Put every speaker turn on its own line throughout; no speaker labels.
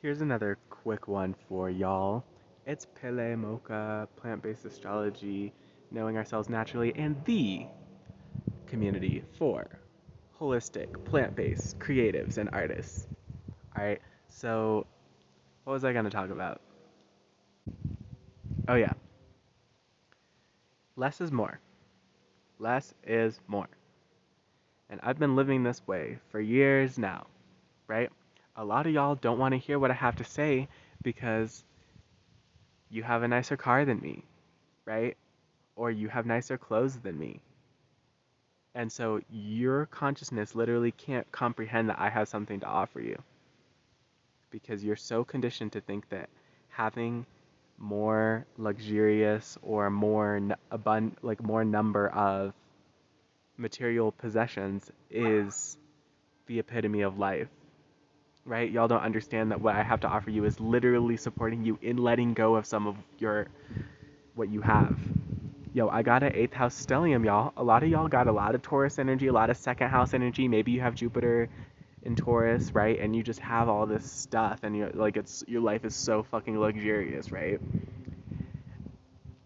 Here's another quick one for y'all. It's Pele Mocha, plant based astrology, knowing ourselves naturally, and the community for holistic, plant based creatives and artists. Alright, so what was I going to talk about? Oh, yeah. Less is more. Less is more. And I've been living this way for years now, right? A lot of y'all don't want to hear what I have to say because you have a nicer car than me, right? Or you have nicer clothes than me. And so your consciousness literally can't comprehend that I have something to offer you. Because you're so conditioned to think that having more luxurious or more abund like more number of material possessions is the epitome of life right y'all don't understand that what i have to offer you is literally supporting you in letting go of some of your what you have yo i got an eighth house stellium y'all a lot of y'all got a lot of taurus energy a lot of second house energy maybe you have jupiter in Taurus, right? And you just have all this stuff and you're like it's your life is so fucking luxurious, right?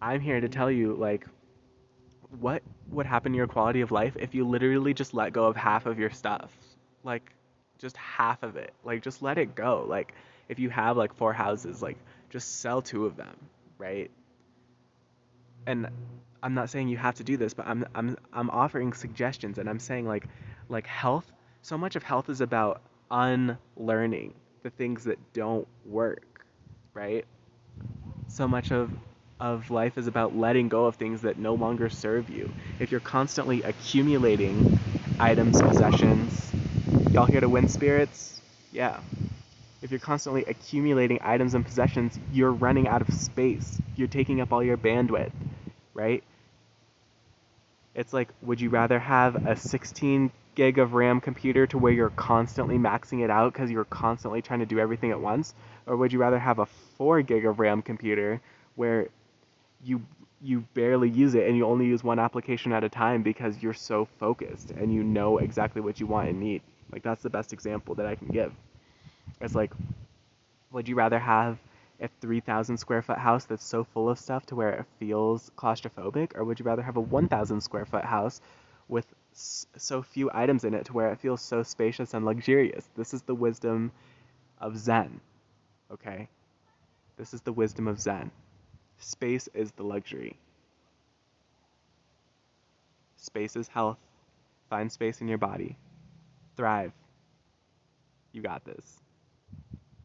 I'm here to tell you like what would happen to your quality of life if you literally just let go of half of your stuff. Like just half of it. Like just let it go. Like if you have like four houses, like just sell two of them, right? And I'm not saying you have to do this, but I'm I'm I'm offering suggestions and I'm saying like like health so much of health is about unlearning the things that don't work, right? So much of of life is about letting go of things that no longer serve you. If you're constantly accumulating items, possessions, y'all here to win spirits? Yeah. If you're constantly accumulating items and possessions, you're running out of space. You're taking up all your bandwidth, right? It's like, would you rather have a 16 gig of RAM computer to where you're constantly maxing it out because you're constantly trying to do everything at once? Or would you rather have a 4 gig of RAM computer where you you barely use it and you only use one application at a time because you're so focused and you know exactly what you want and need? Like that's the best example that I can give. It's like would you rather have a 3000 square foot house that's so full of stuff to where it feels claustrophobic or would you rather have a 1000 square foot house with so few items in it to where it feels so spacious and luxurious. This is the wisdom of Zen. Okay? This is the wisdom of Zen. Space is the luxury. Space is health. Find space in your body. Thrive. You got this.